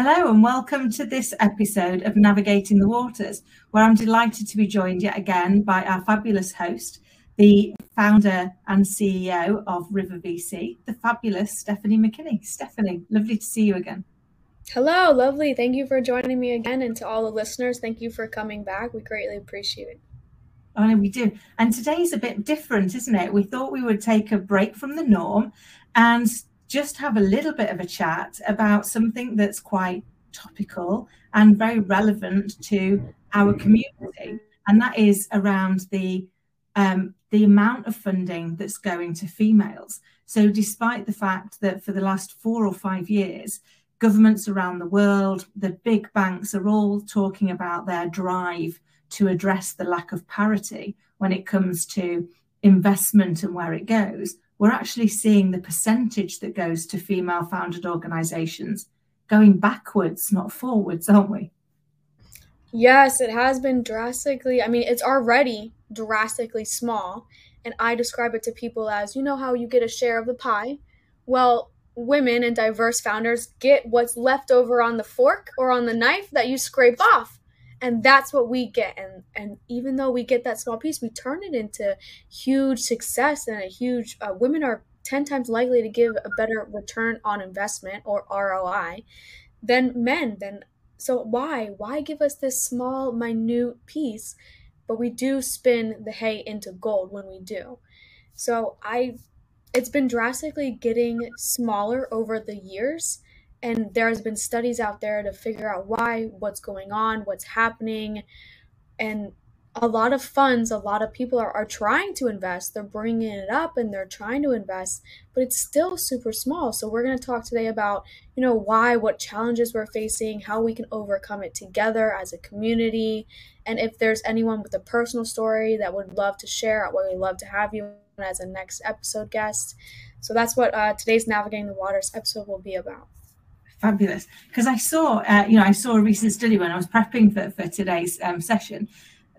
Hello, and welcome to this episode of Navigating the Waters, where I'm delighted to be joined yet again by our fabulous host, the founder and CEO of River VC, the fabulous Stephanie McKinney. Stephanie, lovely to see you again. Hello, lovely. Thank you for joining me again. And to all the listeners, thank you for coming back. We greatly appreciate it. Oh, no, we do. And today's a bit different, isn't it? We thought we would take a break from the norm and just have a little bit of a chat about something that's quite topical and very relevant to our community, and that is around the um, the amount of funding that's going to females. So, despite the fact that for the last four or five years, governments around the world, the big banks are all talking about their drive to address the lack of parity when it comes to investment and where it goes, we're actually seeing the percentage that goes to female founded organizations going backwards, not forwards, aren't we? Yes, it has been drastically. I mean, it's already drastically small. And I describe it to people as you know how you get a share of the pie? Well, women and diverse founders get what's left over on the fork or on the knife that you scrape off and that's what we get. And and even though we get that small piece we turn it into huge success and a huge uh, women are 10 times likely to give a better return on investment or ROI than men. Then so why? Why give us this small minute piece but we do spin the hay into gold when we do? So i it's been drastically getting smaller over the years and there's been studies out there to figure out why what's going on what's happening. And a lot of funds a lot of people are, are trying to invest. They're bringing it up and they're trying to invest but it's still super small. So we're going to talk today about you know why what challenges we're facing how we can overcome it together as a community. And if there's anyone with a personal story that would love to share what we'd love to have you as a next episode guest. So that's what uh, today's navigating the waters episode will be about Fabulous. Because I saw, uh, you know, I saw a recent study when I was prepping for, for today's um, session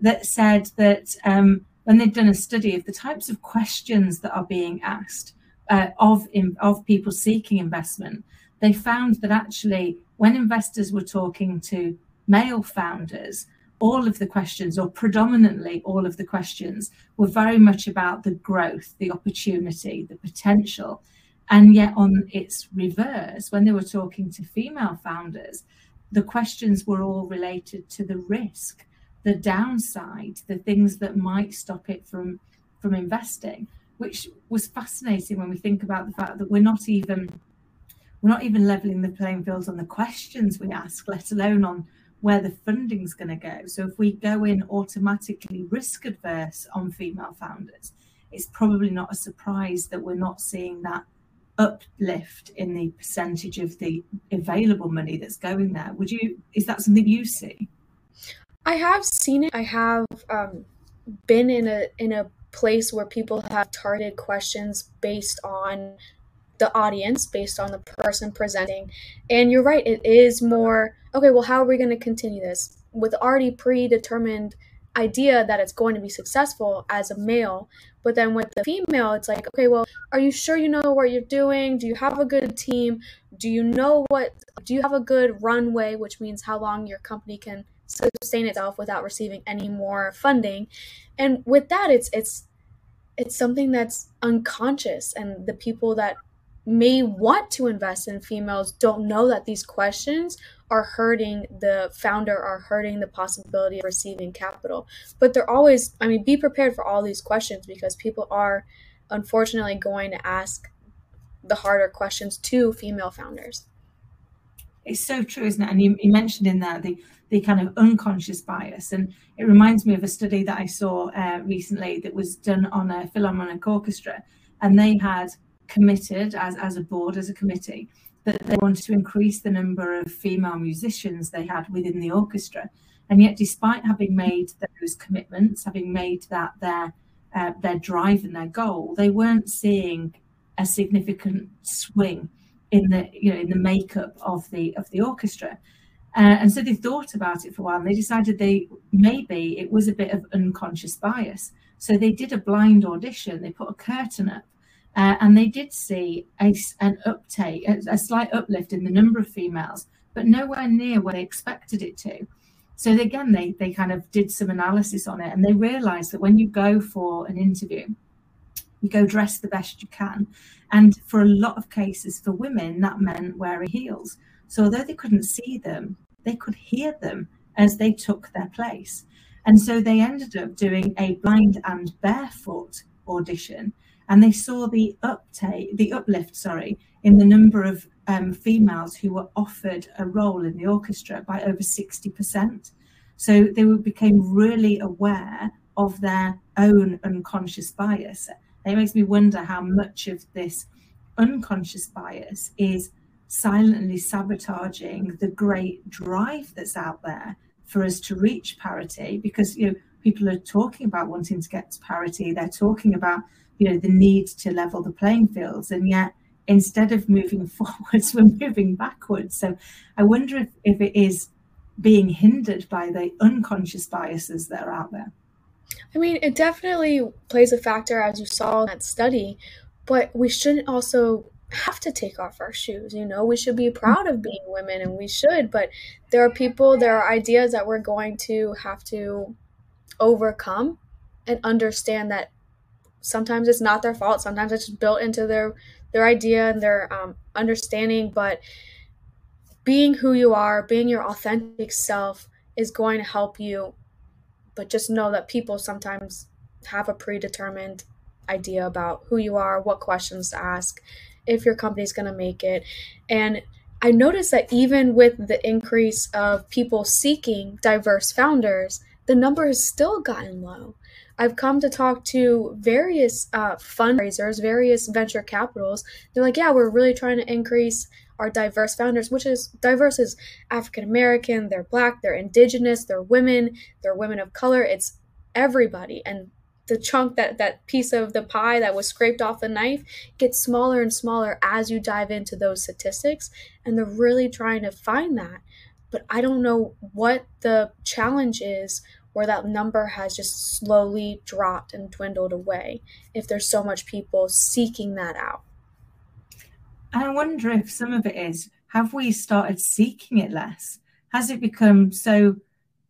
that said that um, when they'd done a study of the types of questions that are being asked uh, of, in, of people seeking investment, they found that actually when investors were talking to male founders, all of the questions, or predominantly all of the questions, were very much about the growth, the opportunity, the potential. And yet, on its reverse, when they were talking to female founders, the questions were all related to the risk, the downside, the things that might stop it from, from investing, which was fascinating when we think about the fact that we're not even we're not even leveling the playing field on the questions we ask, let alone on where the funding's going to go. So if we go in automatically risk adverse on female founders, it's probably not a surprise that we're not seeing that uplift in the percentage of the available money that's going there. Would you? Is that something you see? I have seen it. I have um, been in a in a place where people have targeted questions based on the audience, based on the person presenting. And you're right, it is more okay. Well, how are we going to continue this with already predetermined idea that it's going to be successful as a male? But then with the female, it's like, okay, well, are you sure you know what you're doing? Do you have a good team? Do you know what, do you have a good runway, which means how long your company can sustain itself without receiving any more funding? And with that, it's, it's, it's something that's unconscious and the people that may want to invest in females don't know that these questions are hurting the founder are hurting the possibility of receiving capital. But they're always i mean be prepared for all these questions because people are unfortunately going to ask the harder questions to female founders. It's so true isn't it? And you, you mentioned in there the the kind of unconscious bias. And it reminds me of a study that i saw uh, recently that was done on a philharmonic orchestra. And they had committed as, as a board, as a committee, that they wanted to increase the number of female musicians they had within the orchestra. And yet, despite having made those commitments, having made that their uh, their drive and their goal, they weren't seeing a significant swing in the you know in the makeup of the of the orchestra. Uh, and so they thought about it for a while and they decided they maybe it was a bit of unconscious bias. So they did a blind audition, they put a curtain up uh, and they did see a, an uptake, a, a, slight uplift in the number of females but nowhere near what they expected it to. So again, they they kind of did some analysis on it, and they realised that when you go for an interview, you go dress the best you can, and for a lot of cases for women, that meant wearing heels. So although they couldn't see them, they could hear them as they took their place. And so they ended up doing a blind and barefoot audition, and they saw the uptake, the uplift, sorry, in the number of um, females who were offered a role in the orchestra by over 60%. So they became really aware of their own unconscious bias. It makes me wonder how much of this unconscious bias is silently sabotaging the great drive that's out there for us to reach parity because you know people are talking about wanting to get to parity they're talking about you know the need to level the playing fields. And yet instead of moving forwards we're moving backwards. So i wonder if, if it is being hindered by the unconscious biases that are out there. I mean it definitely plays a factor as you saw in that study but we shouldn't also have to take off our shoes you know? We should be proud of being women and we should but there are people there are ideas that we're going to have to overcome and understand that sometimes it's not their fault sometimes it's built into their their idea and their um, understanding but being who you are being your authentic self is going to help you but just know that people sometimes have a predetermined idea about who you are what questions to ask if your company's going to make it. And I noticed that even with the increase of people seeking diverse founders, the number has still gotten low. I've come to talk to various uh, fundraisers, various venture capitals. They're like, yeah, we're really trying to increase our diverse founders, which is diverse is African American, they're black, they're indigenous, they're women, they're women of color. It's everybody. And the chunk that that piece of the pie that was scraped off the knife gets smaller and smaller as you dive into those statistics and they're really trying to find that but i don't know what the challenge is where that number has just slowly dropped and dwindled away if there's so much people seeking that out. I wonder if some of it is have we started seeking it less? Has it become so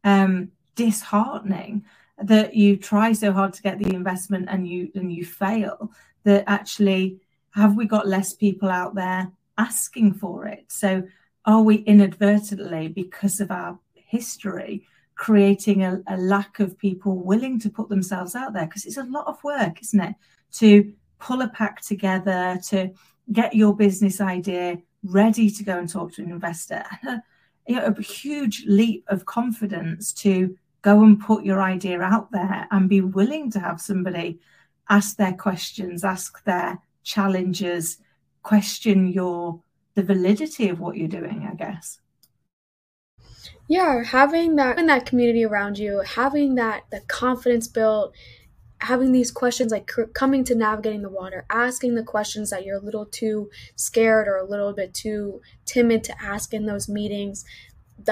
um disheartening that you try so hard to get the investment and you and you fail that actually have we got less people out there asking for it? So are we inadvertently because of our history creating a, a lack of people willing to put themselves out there because it's a lot of work isn't it to pull a pack together to get your business idea ready to go and talk to an investor a, you know, a huge leap of confidence to go and put your idea out there and be willing to have somebody ask their questions, ask their challenges, question your the validity of what you're doing, I guess. Yeah, having that in that community around you, having that the confidence built, having these questions like coming to navigating the water, asking the questions that you're a little too scared or a little bit too timid to ask in those meetings,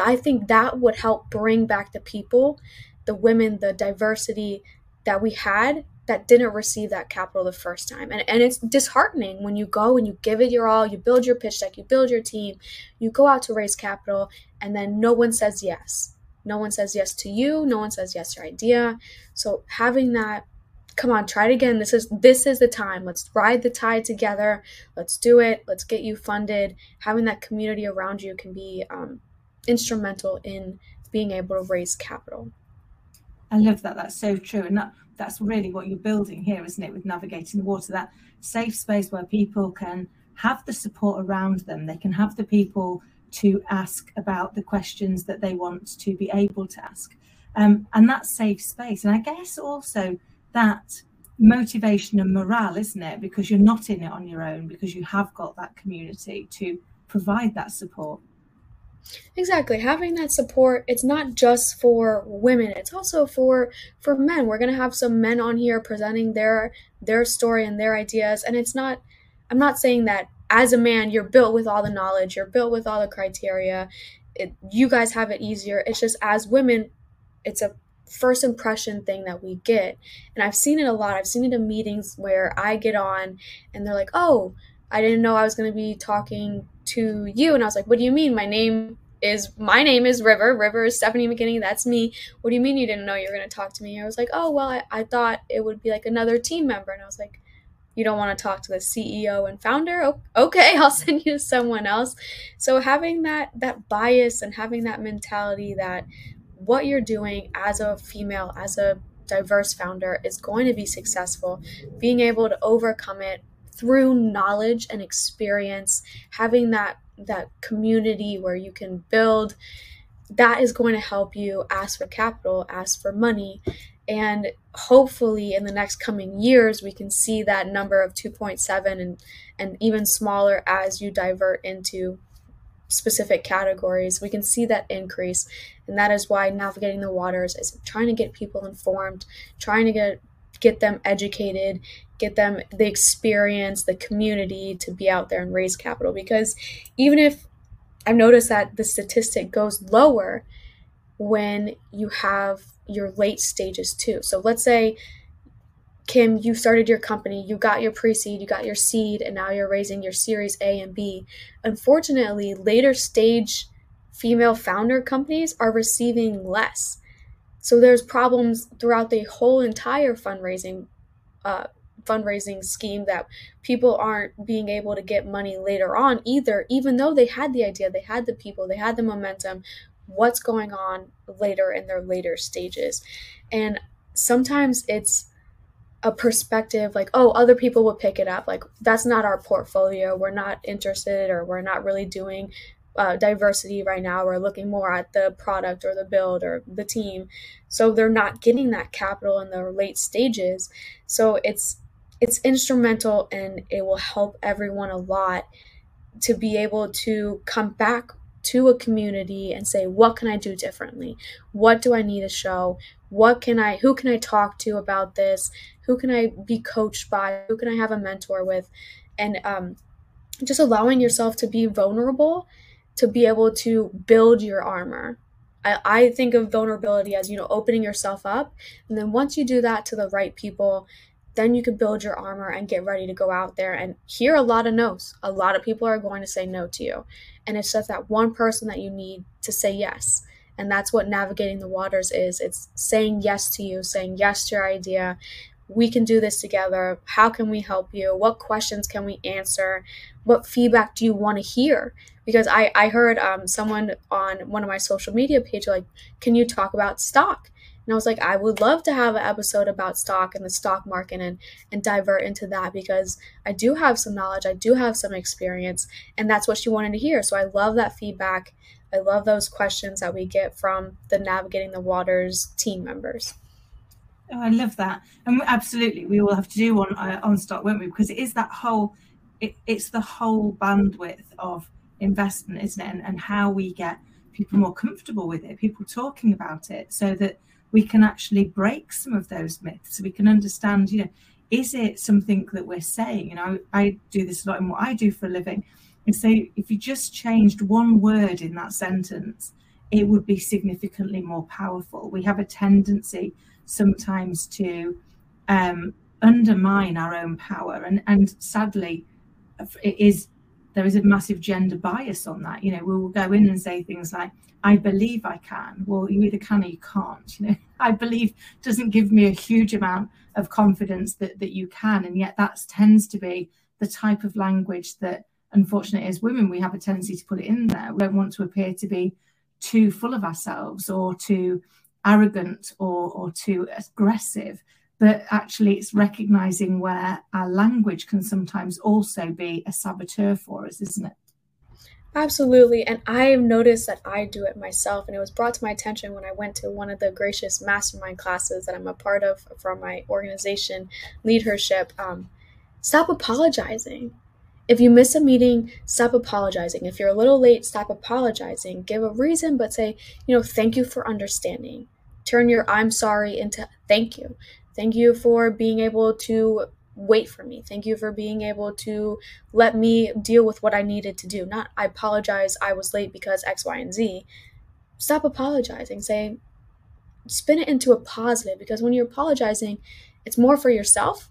I think that would help bring back the people, the women, the diversity that we had that didn't receive that capital the first time. And, and it's disheartening when you go and you give it your all, you build your pitch deck, you build your team, you go out to raise capital, and then no one says yes. No one says yes to you, no one says yes to your idea. So having that come on try it again this is this is the time let's ride the tide together let's do it let's get you funded having that community around you can be um, instrumental in being able to raise capital. I love that. That's so true. And that, that's really what you're building here, isn't it? With navigating the water, that safe space where people can have the support around them. They can have the people to ask about the questions that they want to be able to ask. Um, and that safe space. And I guess also that motivation and morale, isn't it? Because you're not in it on your own, because you have got that community to provide that support. Exactly. Having that support, it's not just for women, it's also for for men. We're going to have some men on here presenting their their story and their ideas and it's not I'm not saying that as a man you're built with all the knowledge, you're built with all the criteria. It, you guys have it easier. It's just as women it's a first impression thing that we get. And I've seen it a lot. I've seen it in meetings where I get on and they're like, "Oh, I didn't know I was going to be talking to you and I was like, What do you mean? My name is my name is River. River is Stephanie McKinney. That's me. What do you mean you didn't know you were going to talk to me? I was like, oh, well, I, I thought it would be like another team member. And I was like, you don't want to talk to the CEO and founder? Okay, I'll send you to someone else. So having that that bias and having that mentality that what you're doing as a female, as a diverse founder is going to be successful, being able to overcome it through knowledge and experience, having that that community where you can build that is going to help you ask for capital, ask for money, and hopefully in the next coming years we can see that number of 2.7 and and even smaller as you divert into specific categories. We can see that increase, and that is why navigating the waters is trying to get people informed, trying to get get them educated, get them the experience, the community to be out there and raise capital. Because even if I've noticed that the statistic goes lower when you have your late stages too. So let's say Kim, you started your company, you got your pre seed, you got your seed, and now you're raising your series A and B. Unfortunately, later stage female founder companies are receiving less. So there's problems throughout the whole entire fundraising uh, fundraising scheme that people aren't being able to get money later on either, even though they had the idea, they had the people, they had the momentum. What's going on later in their later stages? And sometimes it's a perspective like, oh, other people will pick it up. Like, that's not our portfolio. We're not interested or we're not really doing uh, diversity right now. We're looking more at the product or the build or the team. So they're not getting that capital in the late stages. So it's it's instrumental and it will help everyone a lot to be able to come back to a community and say what can i do differently? What do i need to show? What can i who can i talk to about this? Who can i be coached by? Who can i have a mentor with? And um, just allowing yourself to be vulnerable to be able to build your armor. I, I think of vulnerability as you know opening yourself up. And then once you do that to the right people then you can build your armor and get ready to go out there and hear a lot of no's a lot of people are going to say no to you and it's just that one person that you need to say yes and that's what navigating the waters is it's saying yes to you saying yes to your idea we can do this together. How can we help you? What questions can we answer? What feedback do you want to hear? Because I, I heard um, someone on one of my social media pages like, can you talk about stock? And I was like, I would love to have an episode about stock and the stock market and, and divert into that because I do have some knowledge, I do have some experience, and that's what she wanted to hear. So I love that feedback. I love those questions that we get from the Navigating the Waters team members. Oh, I love that, and absolutely, we will have to do one uh, on stock, won't we? Because it is that whole, it, it's the whole bandwidth of investment, isn't it? And, and how we get people more comfortable with it, people talking about it, so that we can actually break some of those myths. We can understand, you know, is it something that we're saying? You know, I, I do this a lot in what I do for a living. And so if you just changed one word in that sentence, it would be significantly more powerful. We have a tendency sometimes to um, undermine our own power. And, and sadly, it is there is a massive gender bias on that. You know, we will go in and say things like, I believe I can. Well, you either can or you can't. You know, I believe doesn't give me a huge amount of confidence that, that you can. And yet that tends to be the type of language that unfortunately as women we have a tendency to put it in there. We don't want to appear to be too full of ourselves or too arrogant or, or too aggressive, but actually it's recognizing where our language can sometimes also be a saboteur for us, isn't it? Absolutely. And I've noticed that I do it myself. And it was brought to my attention when I went to one of the gracious mastermind classes that I'm a part of from my organization, Leadership. Um, stop apologizing. If you miss a meeting, stop apologizing. If you're a little late, stop apologizing. Give a reason, but say, you know, thank you for understanding. Turn your I'm sorry into thank you. Thank you for being able to wait for me. Thank you for being able to let me deal with what I needed to do. Not, I apologize, I was late because X, Y, and Z. Stop apologizing. Say, spin it into a positive because when you're apologizing, it's more for yourself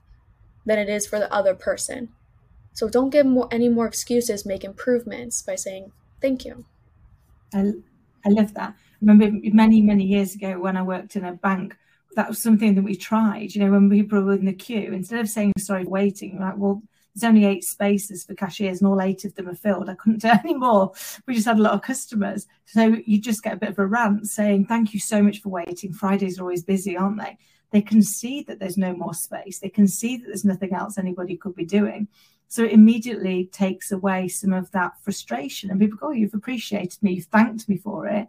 than it is for the other person. So don't give more, any more excuses, make improvements by saying thank you. I, I love that. I remember many, many years ago when I worked in a bank, that was something that we tried. You know, when people were in the queue, instead of saying sorry waiting, like, well, there's only eight spaces for cashiers and all eight of them are filled. I couldn't do any more. We just had a lot of customers. So you just get a bit of a rant saying, thank you so much for waiting. Fridays are always busy, aren't they? They can see that there's no more space. They can see that there's nothing else anybody could be doing. So it immediately takes away some of that frustration. And people go, oh, you've appreciated me, you've thanked me for it.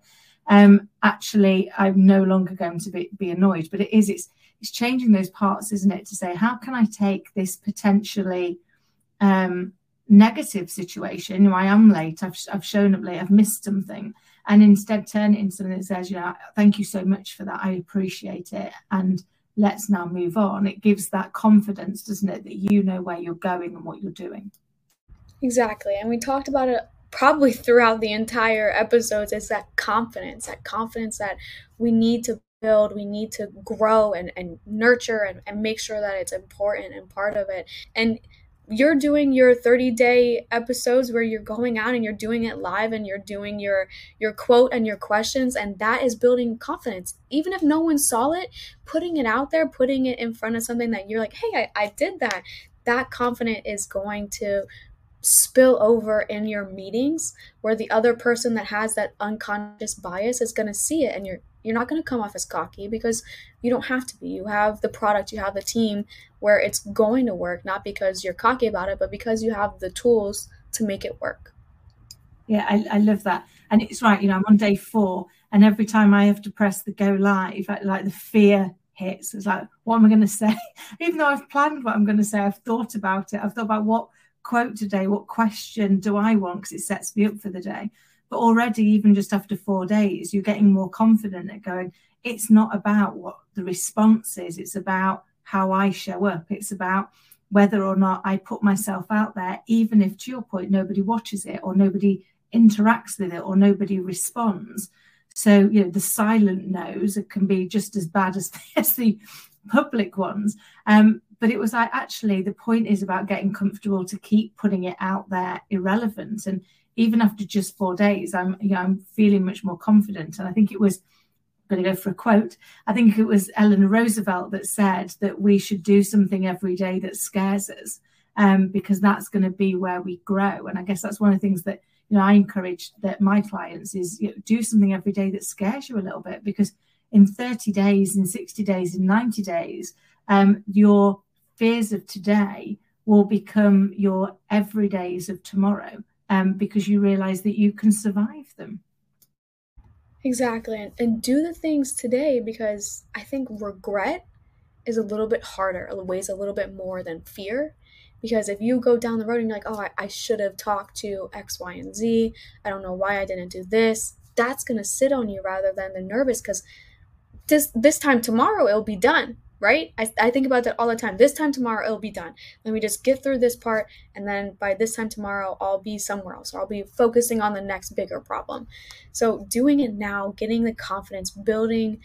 Um, actually, I'm no longer going to be, be annoyed. But it is, it's it's changing those parts, isn't it? To say, how can I take this potentially um, negative situation, you know, I am late, I've, I've shown up late, I've missed something, and instead turn it into something that says, you know, thank you so much for that, I appreciate it, and let's now move on. It gives that confidence, doesn't it, that you know where you're going and what you're doing. Exactly. And we talked about it probably throughout the entire episodes is that confidence, that confidence that we need to build, we need to grow and, and nurture and, and make sure that it's important and part of it. And you're doing your 30 day episodes where you're going out and you're doing it live and you're doing your your quote and your questions and that is building confidence even if no one saw it putting it out there putting it in front of something that you're like hey i, I did that that confidence is going to spill over in your meetings where the other person that has that unconscious bias is going to see it and you're you're not going to come off as cocky because you don't have to be. You have the product you have the team where it's going to work not because you're cocky about it but because you have the tools to make it work. Yeah i, I love that. And it's right you know i'm on day four and every time i have to press the go live like the fear hits. It's like what am i going to say? Even though i've planned what i'm going to say i've thought about it. I've thought about what quote today? What question do I want? Because it sets me up for the day. But already, even just after four days, you're getting more confident at going, it's not about what the response is, it's about how I show up. It's about whether or not I put myself out there, even if, to your point, nobody watches it or nobody interacts with it or nobody responds. So, you know, the silent no's can be just as bad as, as the public ones. Um, but it was like actually the point is about getting comfortable to keep putting it out there irrelevant. And even after just four days i'm you know i'm feeling much more confident. And i think it was I'm going to go for a quote i think it was eleanor roosevelt that said that we should do something every day that scares us um, because that's going to be where we grow. And i guess that's one of the things that you know i encourage that my clients is you know, do something every day that scares you a little bit because in 30 days in 60 days in 90 days um, your fears of today will become your everydays of tomorrow um, because you realize that you can survive them. Exactly. And, do the things today because I think regret is a little bit harder, weighs a little bit more than fear. Because if you go down the road and you're like, oh, I, I should have talked to X, Y, and Z, I don't know why I didn't do this, that's going to sit on you rather than the nervous because this, this time tomorrow it'll be done right? I, I think about that all the time. This time tomorrow, it'll be done. Let me just get through this part, and then by this time tomorrow, I'll be somewhere else, or I'll be focusing on the next bigger problem. So, doing it now, getting the confidence, building,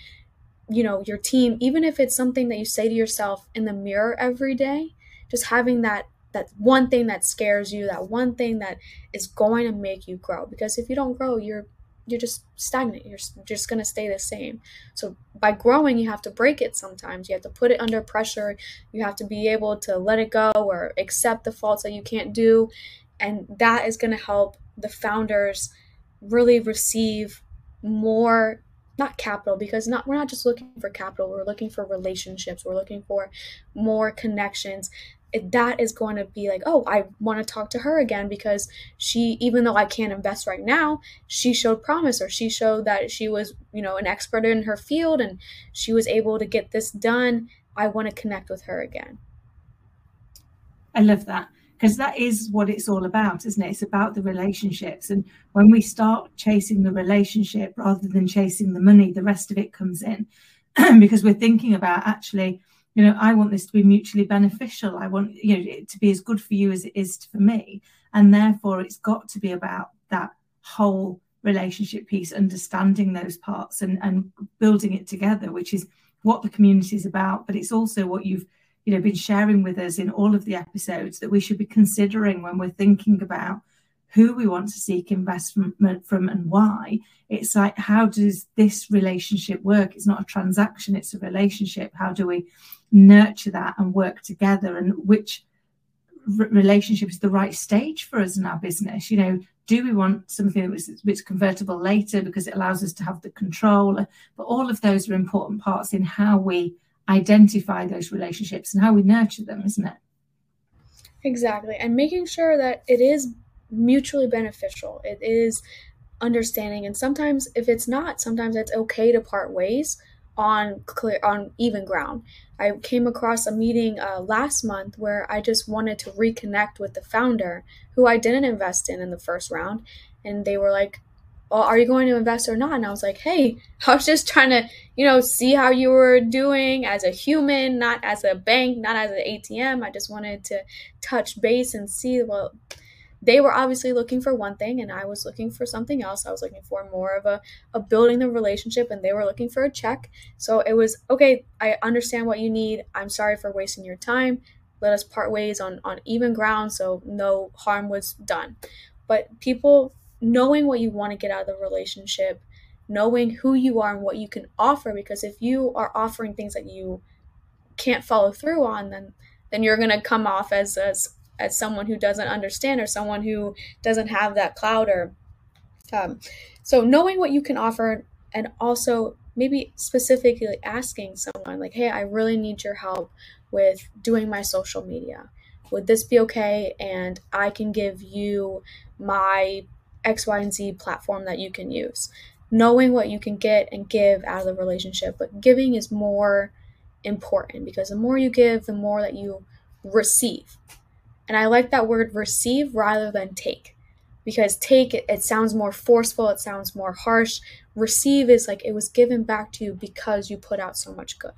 you know, your team, even if it's something that you say to yourself in the mirror every day, just having that that one thing that scares you, that one thing that is going to make you grow. Because if you don't grow, you're you're just stagnant you're just going to stay the same. So by growing you have to break it sometimes you have to put it under pressure you have to be able to let it go or accept the faults that you can't do and that is going to help the founders really receive more not capital because not we're not just looking for capital we're looking for relationships we're looking for more connections that is going to be like, oh, I want to talk to her again because she, even though I can't invest right now, she showed promise or she showed that she was, you know, an expert in her field and she was able to get this done. I want to connect with her again. I love that because that is what it's all about, isn't it? It's about the relationships. And when we start chasing the relationship rather than chasing the money, the rest of it comes in because we're thinking about actually you know i want this to be mutually beneficial. I want you know it to be as good for you as it is for me. And therefore it's got to be about that whole relationship piece understanding those parts and and building it together which is what the community is about. But it's also what you've you know been sharing with us in all of the episodes that we should be considering when we're thinking about who we want to seek investment from and why. It's like how does this relationship work? It's not a transaction it's a relationship. How do we nurture that and work together? And which relationship is the right stage for us in our business? You know do we want something that's, that's convertible later because it allows us to have the control? But all of those are important parts in how we identify those relationships and how we nurture them isn't it? Exactly. And making sure that it is mutually beneficial. It is understanding and sometimes if it's not sometimes it's okay to part ways on clear on even ground. I came across a meeting uh, last month where i just wanted to reconnect with the founder who i didn't invest in in the first round and they were like well, are you going to invest or not? And i was like hey i was just trying to you know see how you were doing as a human not as a bank not as an atm i just wanted to touch base and see well they were obviously looking for one thing and I was looking for something else. I was looking for more of a, a building the relationship and they were looking for a check. So it was okay, I understand what you need. I'm sorry for wasting your time. Let us part ways on, on even ground so no harm was done. But people knowing what you want to get out of the relationship, knowing who you are and what you can offer, because if you are offering things that you can't follow through on, then then you're gonna come off as as as someone who doesn't understand or someone who doesn't have that cloud or um, so knowing what you can offer and also maybe specifically asking someone like hey i really need your help with doing my social media. Would this be okay? And i can give you my x y and z platform that you can use. Knowing what you can get and give out of the relationship but giving is more important because the more you give the more that you receive and I like that word receive rather than take because take it, sounds more forceful, it sounds more harsh. Receive is like it was given back to you because you put out so much good.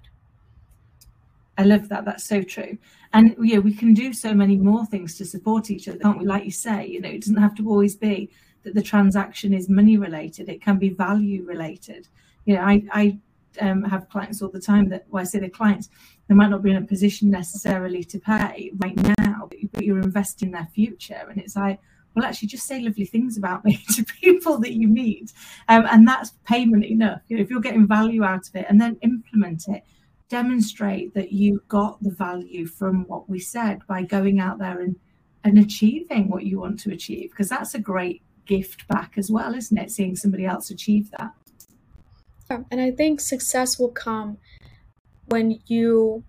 I love that. That's so true. And yeah, we can do so many more things to support each other, can't we? Like you say, you know, it doesn't have to always be that the transaction is money related. It can be value related. You know, I, I um, have clients all the time that, well, I say they're clients, they might not be in a position necessarily to pay right now, but you're investing their future. And it's like, well, actually, just say lovely things about me to people that you meet. Um, and that's payment enough. You know, if you're getting value out of it and then implement it, demonstrate that you got the value from what we said by going out there and, and achieving what you want to achieve. Because that's a great gift back as well, isn't it? Seeing somebody else achieve that. Um, and I think success will come when you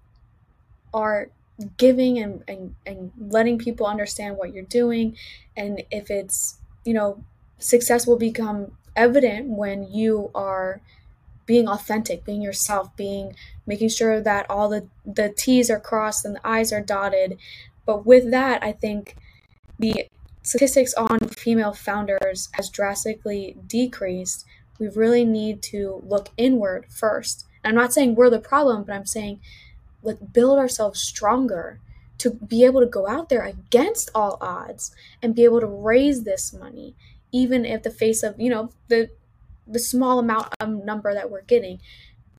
are giving and, and, and letting people understand what you're doing. And if it's, you know, success will become evident when you are being authentic, being yourself, being making sure that all the, the T's are crossed and the I's are dotted. But with that, I think the statistics on female founders has drastically decreased we really need to look inward first. I'm not saying we're the problem, but I'm saying let build ourselves stronger to be able to go out there against all odds and be able to raise this money, even if the face of, you know, the the small amount of number that we're getting.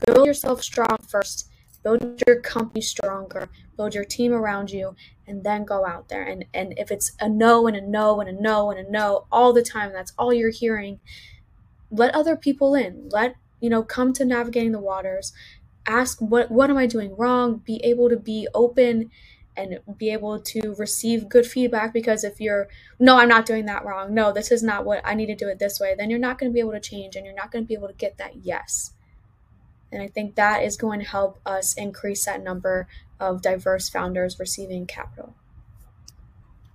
Build yourself strong first, build your company stronger, build your team around you, and then go out there. And and if it's a no and a no and a no and a no all the time, that's all you're hearing let other people in. Let you know come to navigating the waters. Ask what what am i doing wrong? Be able to be open and be able to receive good feedback because if you're no i'm not doing that wrong. No this is not what i need to do it this way then you're not going to be able to change and you're not going to be able to get that yes. And i think that is going to help us increase that number of diverse founders receiving capital.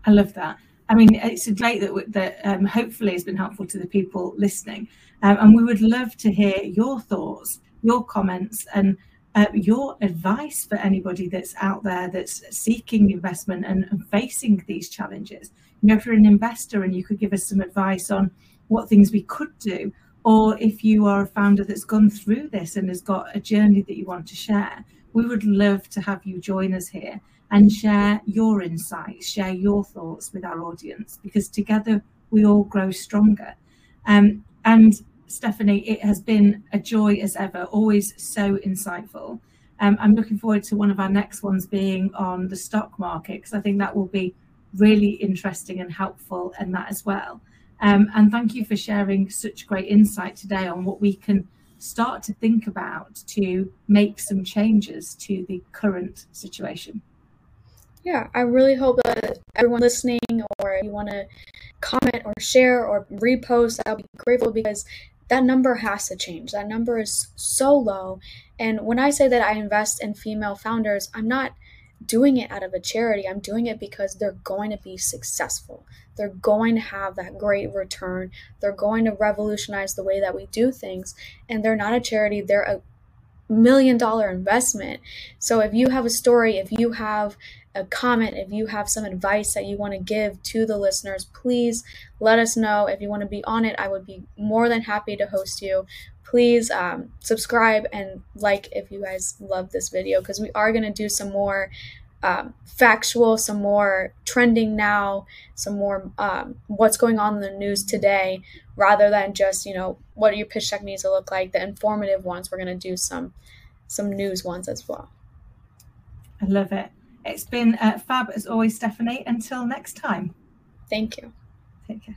I love that I mean, it's a debate that that um, hopefully has been helpful to the people listening, um, and we would love to hear your thoughts, your comments, and uh, your advice for anybody that's out there that's seeking investment and, and facing these challenges. You know, if you're an investor and you could give us some advice on what things we could do, or if you are a founder that's gone through this and has got a journey that you want to share, we would love to have you join us here and share your insights, share your thoughts with our audience, because together we all grow stronger. Um, and Stephanie, it has been a joy as ever, always so insightful. Um, I'm looking forward to one of our next ones being on the stock market because I think that will be really interesting and helpful in that as well. Um, and thank you for sharing such great insight today on what we can start to think about to make some changes to the current situation. Yeah, I really hope that everyone listening, or you want to comment or share or repost, I'll be grateful because that number has to change. That number is so low. And when I say that I invest in female founders, I'm not doing it out of a charity. I'm doing it because they're going to be successful. They're going to have that great return. They're going to revolutionize the way that we do things. And they're not a charity, they're a million dollar investment. So if you have a story, if you have a comment, if you have some advice that you want to give to the listeners, please let us know. If you want to be on it, I would be more than happy to host you. Please um, subscribe and like if you guys love this video because we are going to do some more um, factual, some more trending now, some more um, what's going on in the news today, rather than just you know what your pitch deck needs to look like. The informative ones, we're going to do some some news ones as well. I love it. It's been uh, fab as always, Stephanie. Until next time. Thank you. Take care.